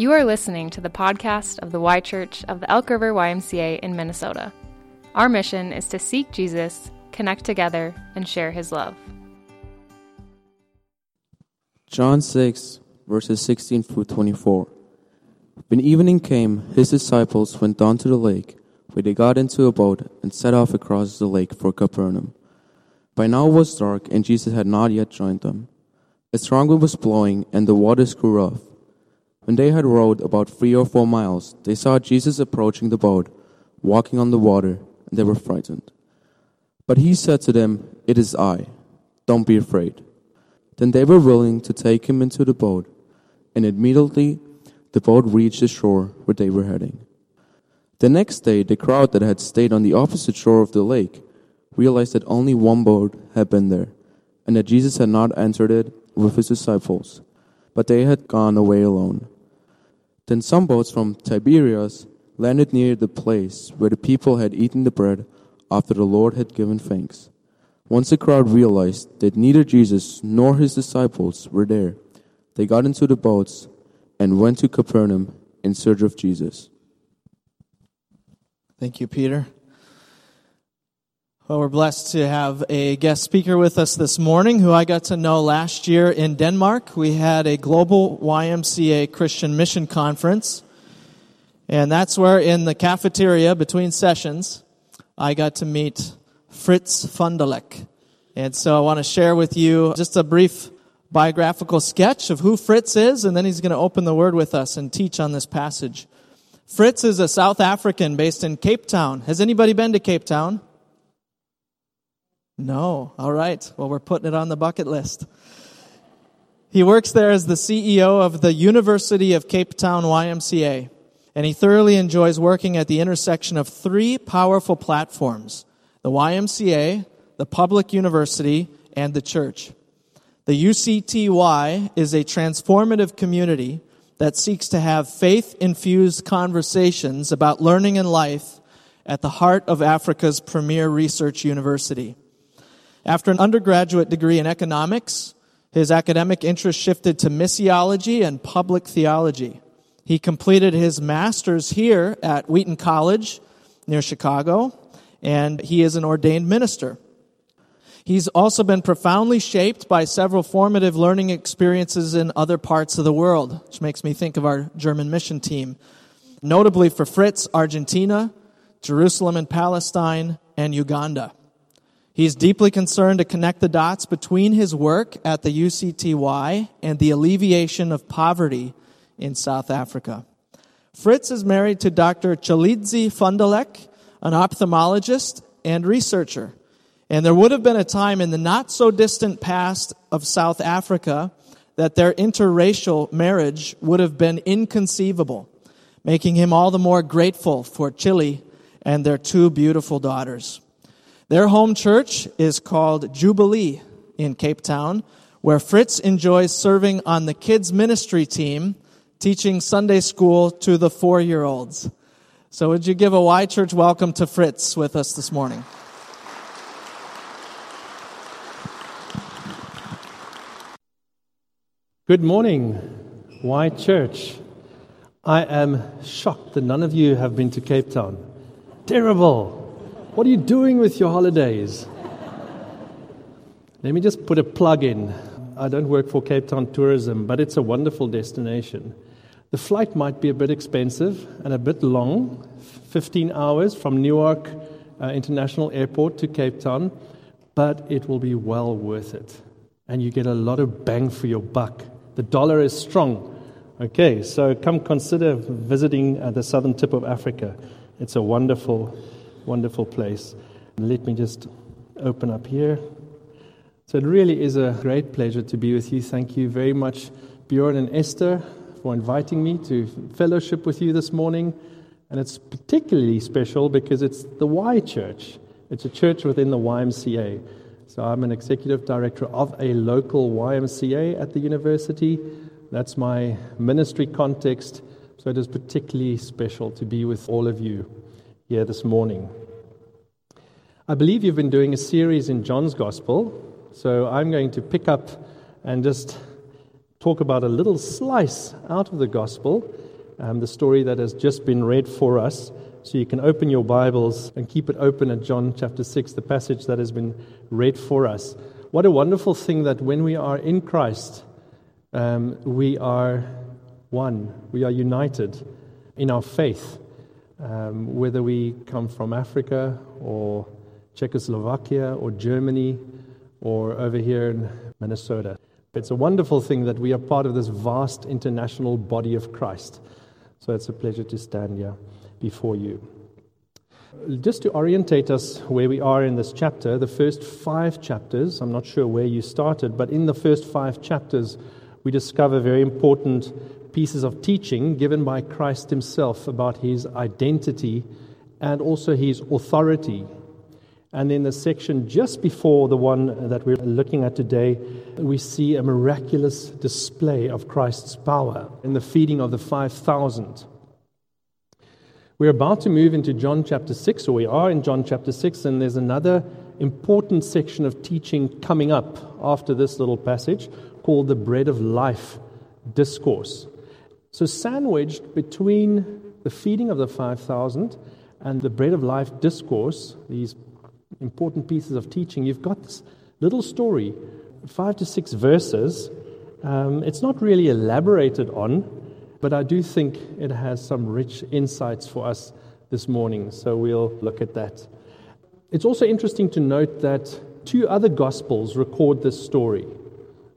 You are listening to the podcast of the Y Church of the Elk River YMCA in Minnesota. Our mission is to seek Jesus, connect together, and share his love. John 6, verses 16 through 24. When evening came, his disciples went down to the lake, where they got into a boat and set off across the lake for Capernaum. By now it was dark, and Jesus had not yet joined them. A strong wind was blowing, and the waters grew rough. When they had rowed about three or four miles, they saw Jesus approaching the boat, walking on the water, and they were frightened. But he said to them, It is I. Don't be afraid. Then they were willing to take him into the boat, and immediately the boat reached the shore where they were heading. The next day, the crowd that had stayed on the opposite shore of the lake realized that only one boat had been there, and that Jesus had not entered it with his disciples, but they had gone away alone. Then some boats from Tiberias landed near the place where the people had eaten the bread after the Lord had given thanks. Once the crowd realized that neither Jesus nor his disciples were there, they got into the boats and went to Capernaum in search of Jesus. Thank you, Peter. Well, we're blessed to have a guest speaker with us this morning who I got to know last year in Denmark. We had a global YMCA Christian mission conference. And that's where in the cafeteria between sessions, I got to meet Fritz Fundelek. And so I want to share with you just a brief biographical sketch of who Fritz is, and then he's going to open the word with us and teach on this passage. Fritz is a South African based in Cape Town. Has anybody been to Cape Town? No. All right. Well, we're putting it on the bucket list. He works there as the CEO of the University of Cape Town YMCA, and he thoroughly enjoys working at the intersection of three powerful platforms the YMCA, the public university, and the church. The UCTY is a transformative community that seeks to have faith infused conversations about learning and life at the heart of Africa's premier research university. After an undergraduate degree in economics, his academic interest shifted to missiology and public theology. He completed his master's here at Wheaton College near Chicago, and he is an ordained minister. He's also been profoundly shaped by several formative learning experiences in other parts of the world, which makes me think of our German mission team. Notably for Fritz, Argentina, Jerusalem and Palestine, and Uganda. He's deeply concerned to connect the dots between his work at the UCTY and the alleviation of poverty in South Africa. Fritz is married to Dr. Chalitzi Fundelek, an ophthalmologist and researcher. And there would have been a time in the not so distant past of South Africa that their interracial marriage would have been inconceivable, making him all the more grateful for Chile and their two beautiful daughters. Their home church is called Jubilee in Cape Town, where Fritz enjoys serving on the kids ministry team, teaching Sunday school to the four year olds. So would you give a Y Church welcome to Fritz with us this morning? Good morning, Y Church. I am shocked that none of you have been to Cape Town. Terrible. What are you doing with your holidays? Let me just put a plug in. I don't work for Cape Town Tourism, but it's a wonderful destination. The flight might be a bit expensive and a bit long 15 hours from Newark uh, International Airport to Cape Town, but it will be well worth it. And you get a lot of bang for your buck. The dollar is strong. Okay, so come consider visiting uh, the southern tip of Africa. It's a wonderful wonderful place. Let me just open up here. So it really is a great pleasure to be with you. Thank you very much, Bjorn and Esther, for inviting me to fellowship with you this morning. And it's particularly special because it's the Y Church. It's a church within the YMCA. So I'm an executive director of a local YMCA at the university. That's my ministry context. So it is particularly special to be with all of you here this morning. I believe you've been doing a series in John's Gospel, so I'm going to pick up and just talk about a little slice out of the Gospel um, the story that has just been read for us. So you can open your Bibles and keep it open at John chapter 6, the passage that has been read for us. What a wonderful thing that when we are in Christ, um, we are one, we are united in our faith. Um, whether we come from Africa or Czechoslovakia or Germany or over here in Minnesota. It's a wonderful thing that we are part of this vast international body of Christ. So it's a pleasure to stand here before you. Just to orientate us where we are in this chapter, the first five chapters, I'm not sure where you started, but in the first five chapters, we discover very important pieces of teaching given by Christ himself about his identity and also his authority. And in the section just before the one that we're looking at today, we see a miraculous display of Christ's power in the feeding of the 5,000. We're about to move into John chapter 6, or we are in John chapter 6, and there's another important section of teaching coming up after this little passage called the Bread of Life discourse. So, sandwiched between the feeding of the 5,000 and the Bread of Life discourse, these important pieces of teaching, you've got this little story, five to six verses. Um, it's not really elaborated on, but I do think it has some rich insights for us this morning, so we'll look at that. It's also interesting to note that two other Gospels record this story.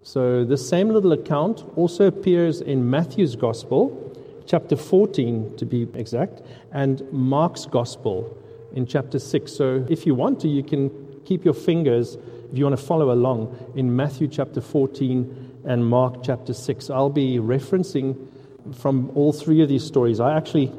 So, the same little account also appears in Matthew's Gospel, chapter 14 to be exact, and Mark's Gospel in chapter 6. So, if you want to, you can keep your fingers, if you want to follow along, in Matthew chapter 14 and Mark chapter 6. I'll be referencing from all three of these stories. I actually,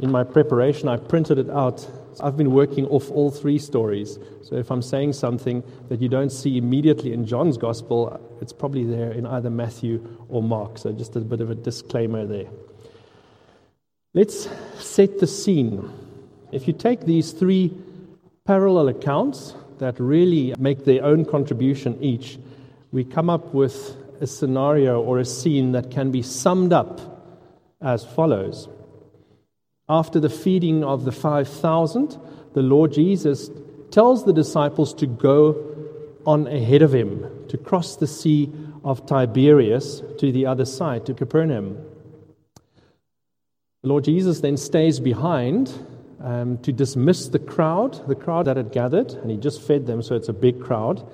in my preparation, I printed it out. I've been working off all three stories. So if I'm saying something that you don't see immediately in John's gospel, it's probably there in either Matthew or Mark. So just a bit of a disclaimer there. Let's set the scene. If you take these three parallel accounts that really make their own contribution each, we come up with a scenario or a scene that can be summed up as follows. After the feeding of the 5,000, the Lord Jesus tells the disciples to go on ahead of him, to cross the Sea of Tiberias to the other side, to Capernaum. The Lord Jesus then stays behind um, to dismiss the crowd, the crowd that had gathered, and he just fed them, so it's a big crowd.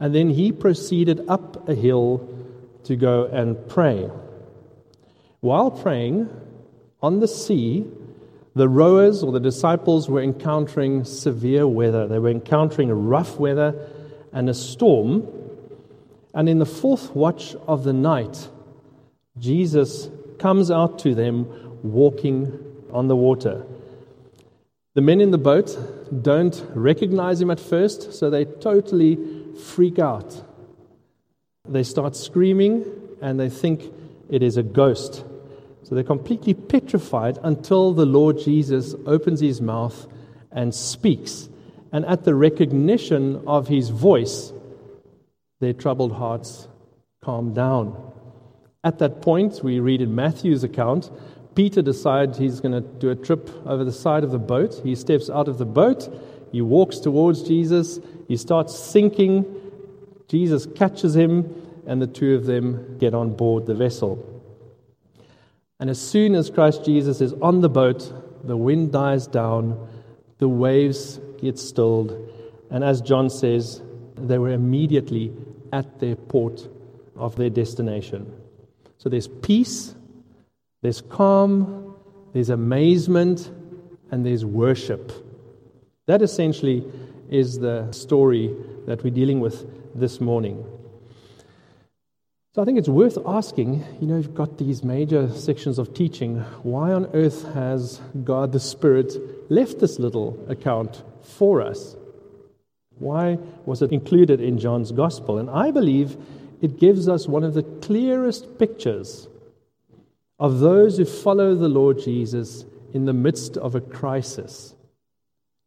And then he proceeded up a hill to go and pray. While praying on the sea, the rowers or the disciples were encountering severe weather. They were encountering rough weather and a storm. And in the fourth watch of the night, Jesus comes out to them walking on the water. The men in the boat don't recognize him at first, so they totally freak out. They start screaming and they think it is a ghost. So they're completely petrified until the Lord Jesus opens his mouth and speaks. And at the recognition of his voice, their troubled hearts calm down. At that point, we read in Matthew's account, Peter decides he's going to do a trip over the side of the boat. He steps out of the boat, he walks towards Jesus, he starts sinking, Jesus catches him, and the two of them get on board the vessel. And as soon as Christ Jesus is on the boat, the wind dies down, the waves get stilled, and as John says, they were immediately at their port of their destination. So there's peace, there's calm, there's amazement, and there's worship. That essentially is the story that we're dealing with this morning. So I think it's worth asking you know, you've got these major sections of teaching. Why on earth has God the Spirit left this little account for us? Why was it included in John's Gospel? And I believe it gives us one of the clearest pictures of those who follow the Lord Jesus in the midst of a crisis.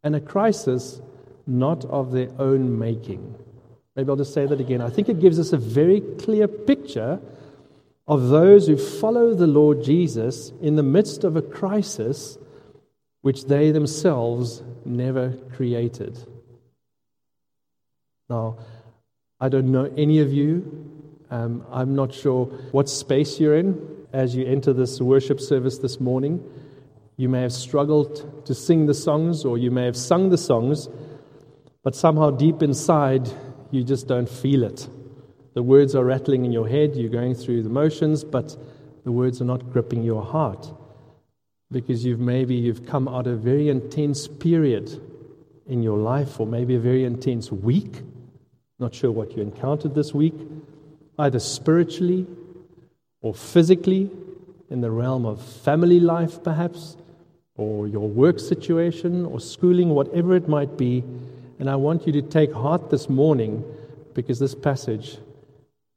And a crisis not of their own making. Maybe I'll just say that again. I think it gives us a very clear picture of those who follow the Lord Jesus in the midst of a crisis which they themselves never created. Now, I don't know any of you. Um, I'm not sure what space you're in as you enter this worship service this morning. You may have struggled to sing the songs, or you may have sung the songs, but somehow deep inside, you just don't feel it. The words are rattling in your head, you're going through the motions, but the words are not gripping your heart because you've maybe you've come out of a very intense period in your life or maybe a very intense week not sure what you encountered this week either spiritually or physically in the realm of family life perhaps or your work situation or schooling whatever it might be and i want you to take heart this morning because this passage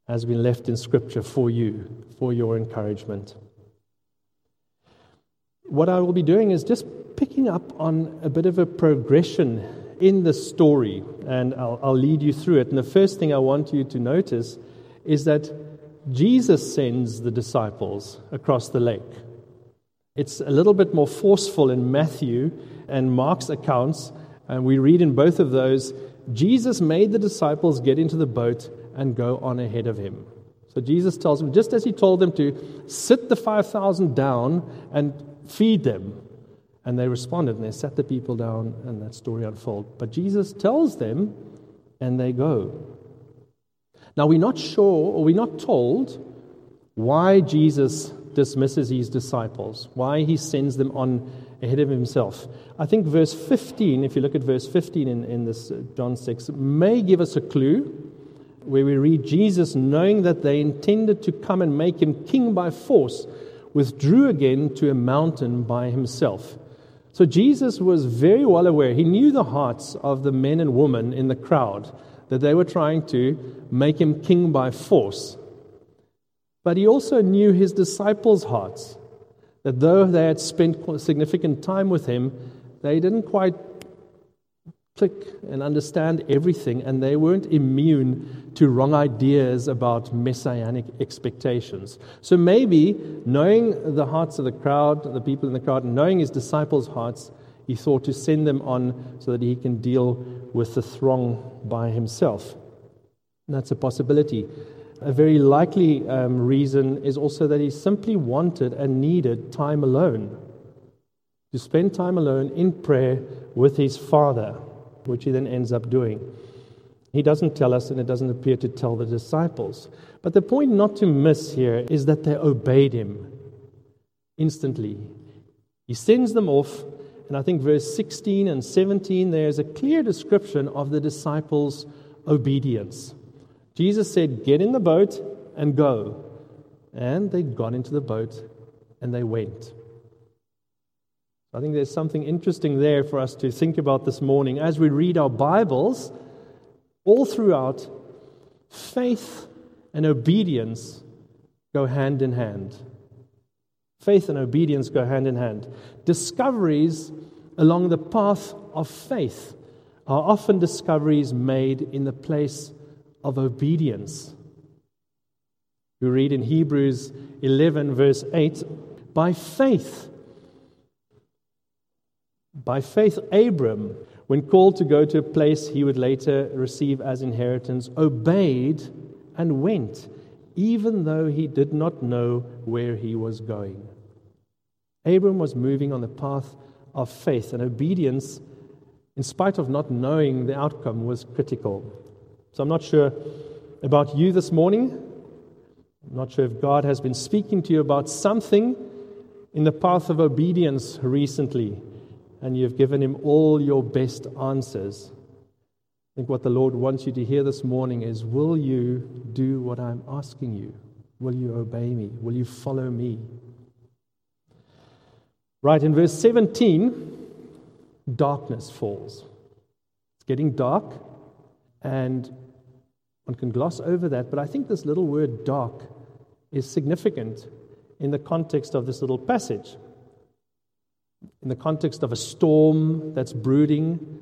has been left in scripture for you for your encouragement what I will be doing is just picking up on a bit of a progression in the story, and I'll, I'll, lead you through it. And the first thing I want you to notice is that Jesus sends the disciples across the lake. It's a little bit more forceful in Matthew and Mark's accounts, and we read in both of those Jesus made the disciples get into the boat and go on ahead of him. So Jesus tells them, just as he told them to sit the 5,000 down and feed them. And they responded and they sat the people down, and that story unfolds. But Jesus tells them, and they go. Now, we're not sure, or we're not told, why Jesus dismisses his disciples, why he sends them on ahead of himself. I think verse 15, if you look at verse 15 in, in this uh, John 6, may give us a clue where we read Jesus, knowing that they intended to come and make him king by force, withdrew again to a mountain by himself. So Jesus was very well aware. He knew the hearts of the men and women in the crowd that they were trying to make him king by force. But he also knew his disciples' hearts, that though they had spent significant time with him, they didn't quite click and understand everything, and they weren't immune to wrong ideas about messianic expectations. So maybe, knowing the hearts of the crowd, the people in the crowd, knowing his disciples' hearts, he thought to send them on so that he can deal with the throng by himself. And that's a possibility. A very likely um, reason is also that he simply wanted and needed time alone. To spend time alone in prayer with his Father which he then ends up doing. He doesn't tell us, and it doesn't appear to tell the disciples. But the point not to miss here is that they obeyed him instantly. He sends them off, and I think verse 16 and 17, there's a clear description of the disciples' obedience. Jesus said, Get in the boat and go. And they got into the boat and they went. I think there's something interesting there for us to think about this morning as we read our Bibles. All throughout, faith and obedience go hand in hand. Faith and obedience go hand in hand. Discoveries along the path of faith are often discoveries made in the place of obedience. We read in Hebrews 11, verse 8 By faith, by faith, Abram, when called to go to a place he would later receive as inheritance, obeyed and went, even though he did not know where he was going. Abram was moving on the path of faith, and obedience, in spite of not knowing the outcome, was critical. So I'm not sure about you this morning. I'm not sure if God has been speaking to you about something in the path of obedience recently and you've given him all your best answers. I think what the Lord wants you to hear this morning is Will you do what I'm asking you? Will you obey me? Will you follow me? Right, in verse 17, darkness falls. It's getting dark, and one can gloss over that, but I think this little word dark is significant in the context of this little passage in the context of a storm that's brooding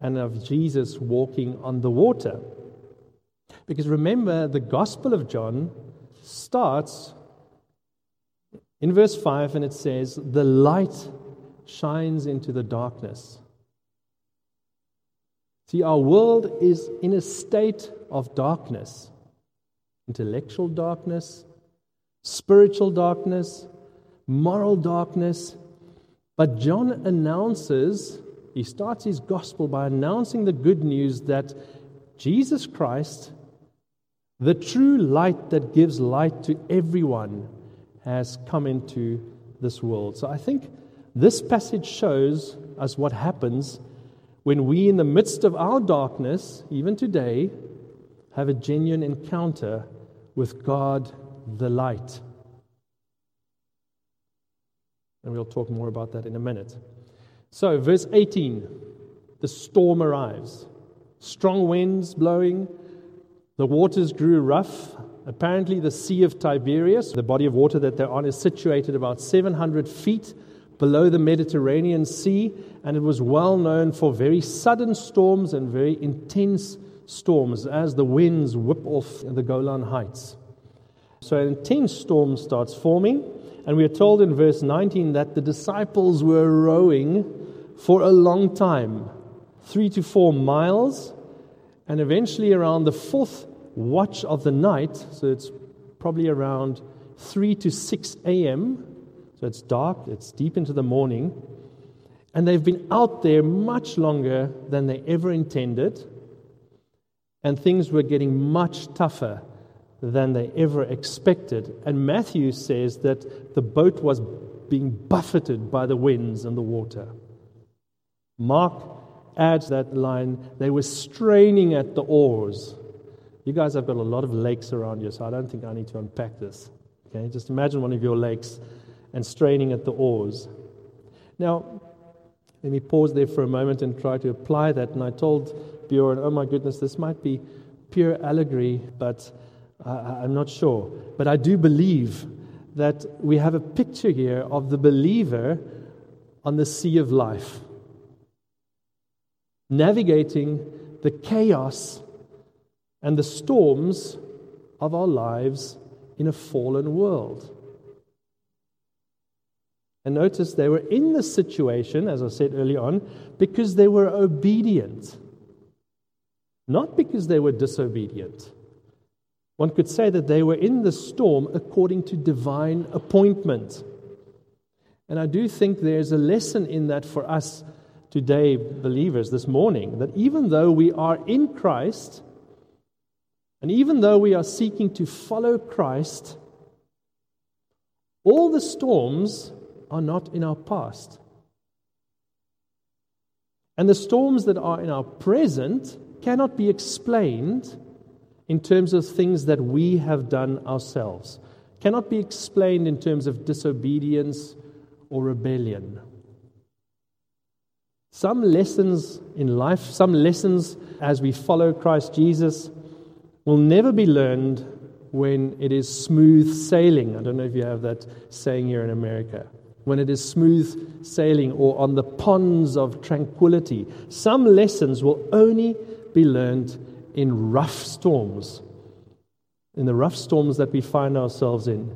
and of Jesus walking on the water. Because remember, the Gospel of John starts in verse 5 and it says, The light shines into the darkness. See, our world is in a state of darkness intellectual darkness, spiritual darkness, moral darkness. But John announces, he starts his gospel by announcing the good news that Jesus Christ, the true light that gives light to everyone, has come into this world. So I think this passage shows us what happens when we, in the midst of our darkness, even today, have a genuine encounter with God the light. And we'll talk more about that in a minute. So, verse 18 the storm arrives. Strong winds blowing, the waters grew rough. Apparently, the Sea of Tiberias, the body of water that they're on, is situated about 700 feet below the Mediterranean Sea, and it was well known for very sudden storms and very intense storms as the winds whip off the Golan Heights. So an intense storm starts forming, and we are told in verse 19 that the disciples were rowing for a long time three to four miles, and eventually around the fourth watch of the night, so it's probably around 3 to 6 a.m., so it's dark, it's deep into the morning, and they've been out there much longer than they ever intended, and things were getting much tougher than they ever expected. And Matthew says that the boat was being buffeted by the winds and the water. Mark adds that line they were straining at the oars. You guys have got a lot of lakes around you, so I don't think I need to unpack this. Okay, just imagine one of your lakes and straining at the oars. Now, let me pause there for a moment and try to apply that. And I told Bjorn, oh my goodness, this might be pure allegory, but I, I'm not sure. But I do believe that we have a picture here of the believer on the sea of life, navigating the chaos and the storms of our lives in a fallen world. And notice they were in this situation, as I said early on, because they were obedient, not because they were disobedient. One could say that they were in the storm according to divine appointment. And I do think there's a lesson in that for us today, believers, this morning, that even though we are in Christ, and even though we are seeking to follow Christ, all the storms are not in our past. And the storms that are in our present cannot be explained in terms of things that we have done ourselves, cannot be explained in terms of disobedience or rebellion. Some lessons in life, some lessons as we follow Christ Jesus, will never be learned when it is smooth sailing. I don't know if you have that saying here in America. When it is smooth sailing or on the ponds of tranquility. Some lessons will only be learned in rough storms, in the rough storms that we find ourselves in,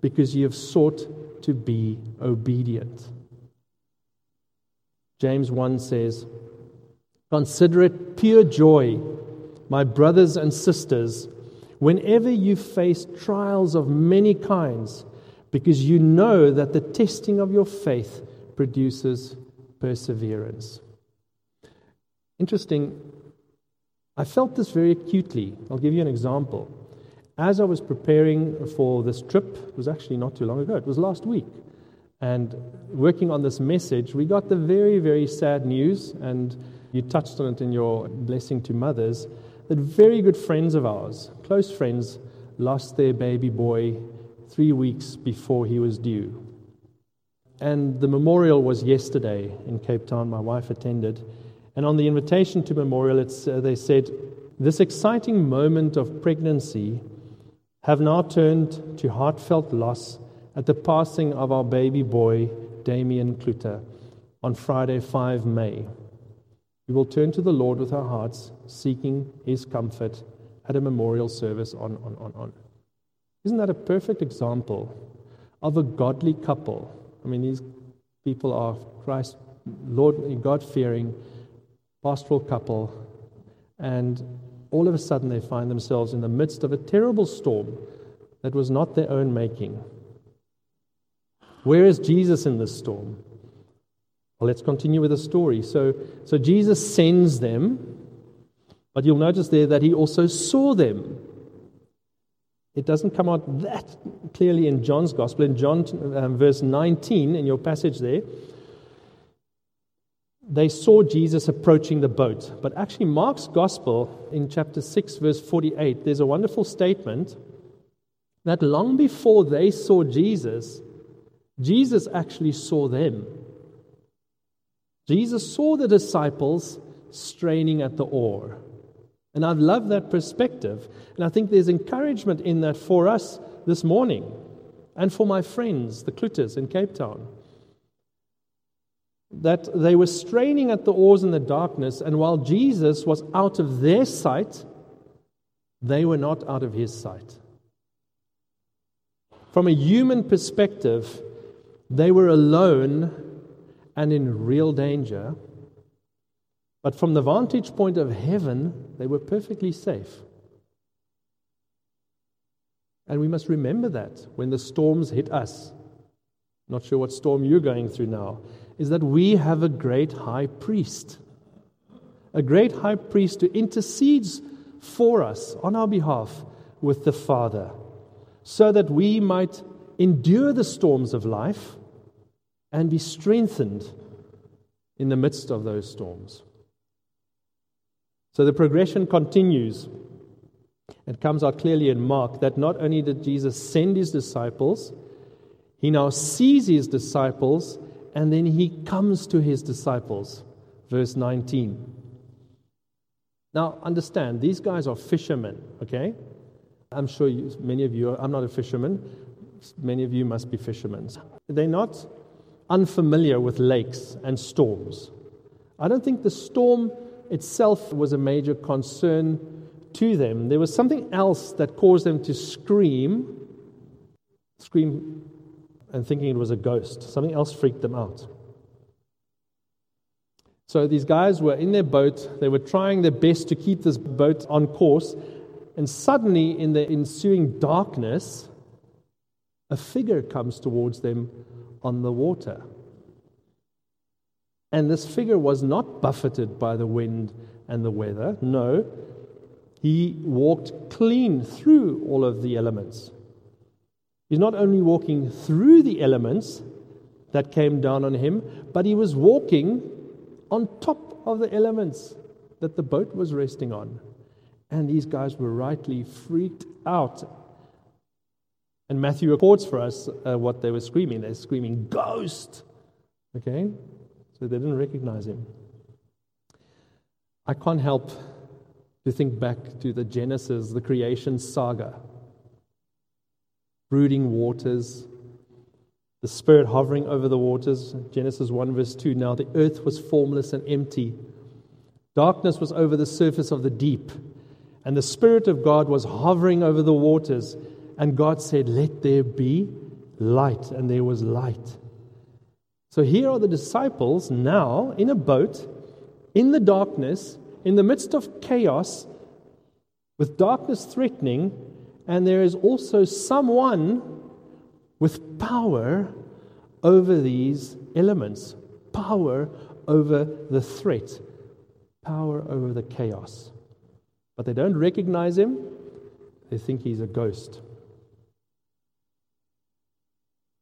because you have sought to be obedient. James 1 says, Consider it pure joy, my brothers and sisters, whenever you face trials of many kinds, because you know that the testing of your faith produces perseverance. Interesting, I felt this very acutely. I'll give you an example. As I was preparing for this trip, it was actually not too long ago, it was last week, and working on this message, we got the very, very sad news, and you touched on it in your blessing to mothers, that very good friends of ours, close friends, lost their baby boy three weeks before he was due. And the memorial was yesterday in Cape Town. My wife attended. And on the invitation to memorial, uh, they said, This exciting moment of pregnancy have now turned to heartfelt loss at the passing of our baby boy, Damien Kluter, on Friday, 5 May. We will turn to the Lord with our hearts, seeking his comfort at a memorial service on, on, on, on. Isn't that a perfect example of a godly couple? I mean, these people are Christ, Lord, God fearing, pastoral couple, and all of a sudden they find themselves in the midst of a terrible storm that was not their own making. Where is Jesus in this storm? Well, let's continue with the story. So, so Jesus sends them, but you'll notice there that he also saw them. It doesn't come out that clearly in John's Gospel. In John um, verse 19, in your passage there, they saw Jesus approaching the boat. But actually, Mark's Gospel in chapter 6, verse 48, there's a wonderful statement that long before they saw Jesus, Jesus actually saw them. Jesus saw the disciples straining at the oar. And I love that perspective. And I think there's encouragement in that for us this morning and for my friends, the Clutters in Cape Town. That they were straining at the oars in the darkness, and while Jesus was out of their sight, they were not out of his sight. From a human perspective, they were alone and in real danger. But from the vantage point of heaven, they were perfectly safe. And we must remember that when the storms hit us. Not sure what storm you're going through now, is that we have a great high priest. A great high priest who intercedes for us on our behalf with the Father, so that we might endure the storms of life and be strengthened in the midst of those storms. So the progression continues. It comes out clearly in Mark that not only did Jesus send his disciples, he now sees his disciples and then he comes to his disciples. Verse 19. Now, understand, these guys are fishermen, okay? I'm sure you, many of you are, I'm not a fisherman. Many of you must be fishermen. They're not unfamiliar with lakes and storms. I don't think the storm itself was a major concern to them. There was something else that caused them to scream, scream and thinking it was a ghost. Something else freaked them out. So these guys were in their boat. They were trying their best to keep this boat on course. And suddenly, in the ensuing darkness, a figure comes towards them on the water. And this figure was not buffeted by the wind and the weather. No, he walked clean through all of the elements. He's not only walking through the elements that came down on him, but he was walking on top of the elements that the boat was resting on. And these guys were rightly freaked out and Matthew reports for us uh, what they were screaming. They're screaming, Ghost! Okay? They didn't recognize him. I can't help to think back to the Genesis, the creation saga. Brooding waters, the Spirit hovering over the waters. Genesis 1, verse 2. Now the earth was formless and empty. Darkness was over the surface of the deep, and the Spirit of God was hovering over the waters. And God said, Let there be light. And there was light. So here are the disciples now in a boat, in the darkness, in the midst of chaos, with darkness threatening. And there is also someone with power over these elements, power over the threat, power over the chaos. But they don't recognize him, they think he's a ghost.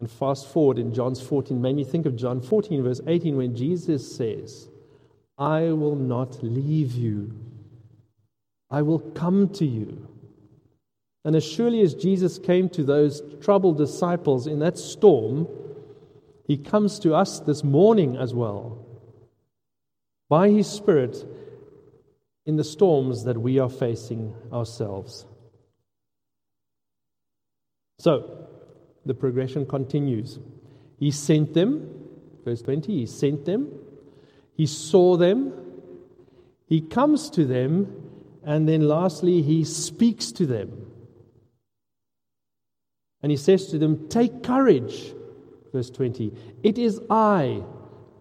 And fast forward in John's 14, made me think of John 14, verse 18, when Jesus says, I will not leave you, I will come to you. And as surely as Jesus came to those troubled disciples in that storm, he comes to us this morning as well. By his Spirit in the storms that we are facing ourselves. So, the progression continues. He sent them, verse 20, he sent them, he saw them, he comes to them, and then lastly, he speaks to them. And he says to them, Take courage. Verse 20. It is I.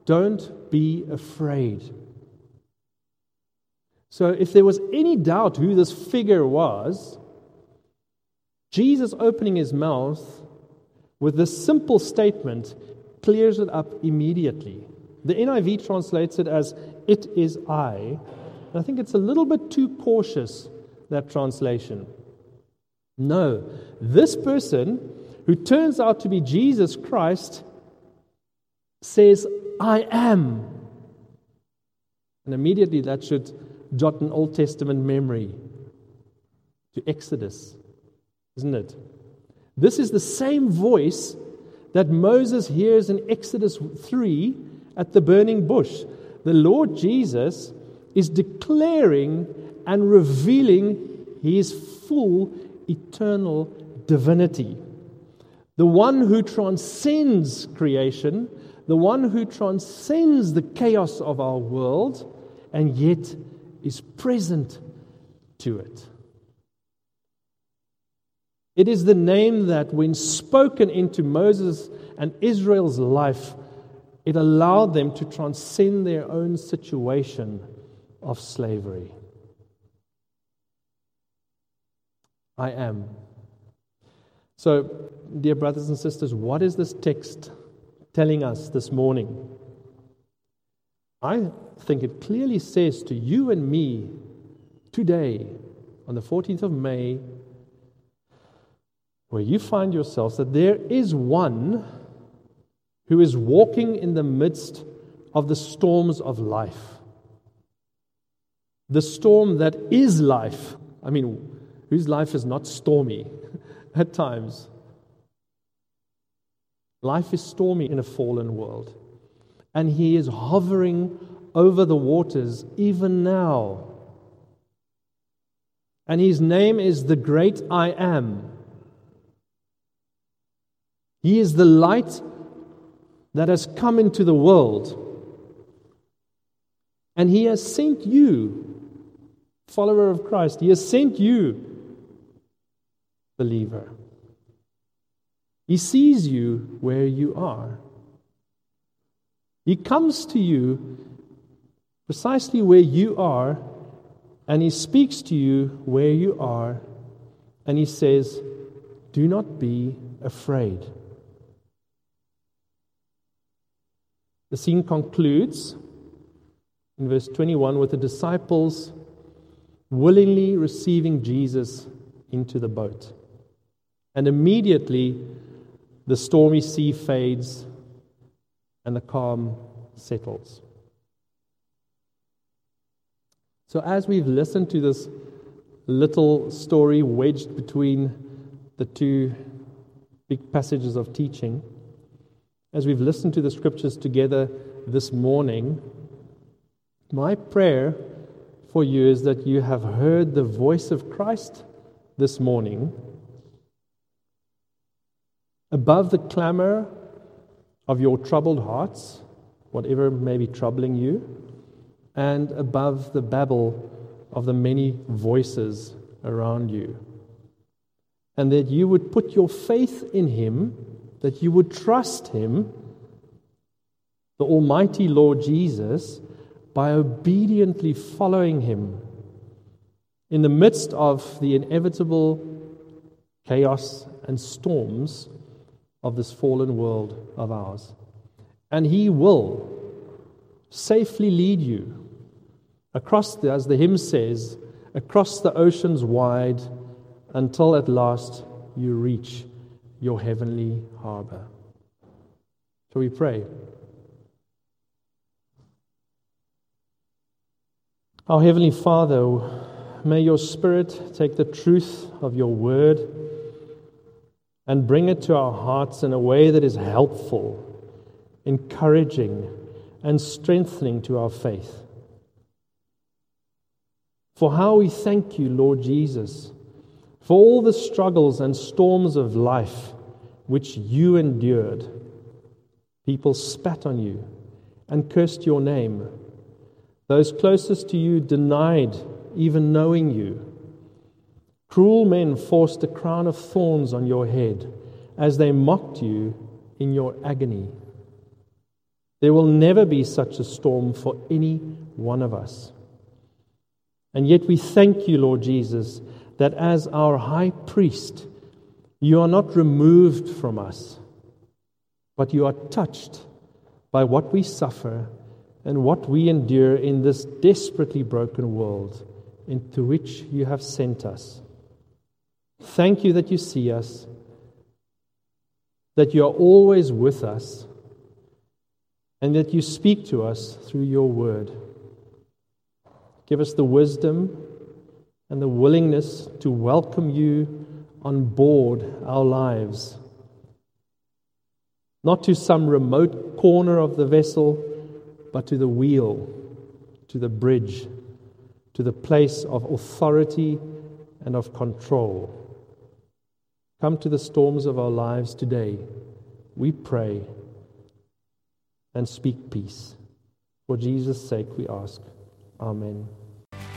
Don't be afraid. So, if there was any doubt who this figure was, Jesus opening his mouth with this simple statement clears it up immediately. The NIV translates it as, It is I. And I think it's a little bit too cautious, that translation. No, this person who turns out to be Jesus Christ says, I am. And immediately that should jot an Old Testament memory to Exodus, isn't it? This is the same voice that Moses hears in Exodus 3 at the burning bush. The Lord Jesus is declaring and revealing his full eternal divinity. The one who transcends creation, the one who transcends the chaos of our world, and yet is present to it. It is the name that, when spoken into Moses and Israel's life, it allowed them to transcend their own situation of slavery. I am. So, dear brothers and sisters, what is this text telling us this morning? I think it clearly says to you and me today, on the 14th of May, where you find yourselves, that there is one who is walking in the midst of the storms of life. The storm that is life. I mean, whose life is not stormy at times. Life is stormy in a fallen world. And he is hovering over the waters even now. And his name is the great I am. He is the light that has come into the world. And He has sent you, follower of Christ, He has sent you, believer. He sees you where you are. He comes to you precisely where you are, and He speaks to you where you are, and He says, Do not be afraid. The scene concludes in verse 21 with the disciples willingly receiving Jesus into the boat. And immediately the stormy sea fades and the calm settles. So, as we've listened to this little story wedged between the two big passages of teaching, as we've listened to the scriptures together this morning, my prayer for you is that you have heard the voice of Christ this morning above the clamor of your troubled hearts, whatever may be troubling you, and above the babble of the many voices around you. And that you would put your faith in Him that you would trust Him, the Almighty Lord Jesus, by obediently following Him in the midst of the inevitable chaos and storms of this fallen world of ours. And He will safely lead you across, the, as the hymn says, across the oceans wide until at last you reach your heavenly harbor. So we pray. Our Heavenly Father, may your Spirit take the truth of your word and bring it to our hearts in a way that is helpful, encouraging, and strengthening to our faith. For how we thank you, Lord Jesus for all the struggles and storms of life which you endured. People spat on you and cursed your name. Those closest to you denied even knowing you. Cruel men forced a crown of thorns on your head as they mocked you in your agony. There will never be such a storm for any one of us. And yet we thank you, Lord Jesus, that as our high priest, you are not removed from us, but you are touched by what we suffer and what we endure in this desperately broken world into which you have sent us. Thank you that you see us, that you are always with us, and that you speak to us through your word. Give us the wisdom and the willingness to welcome you on board our lives. Not to some remote corner of the vessel, but to the wheel, to the bridge, to the place of authority and of control. Come to the storms of our lives today, we pray, and speak peace. For Jesus' sake, we ask. Amen.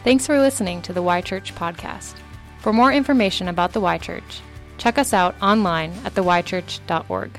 Thanks for listening to the Y Church podcast. For more information about the Y Church, check us out online at theychurch.org.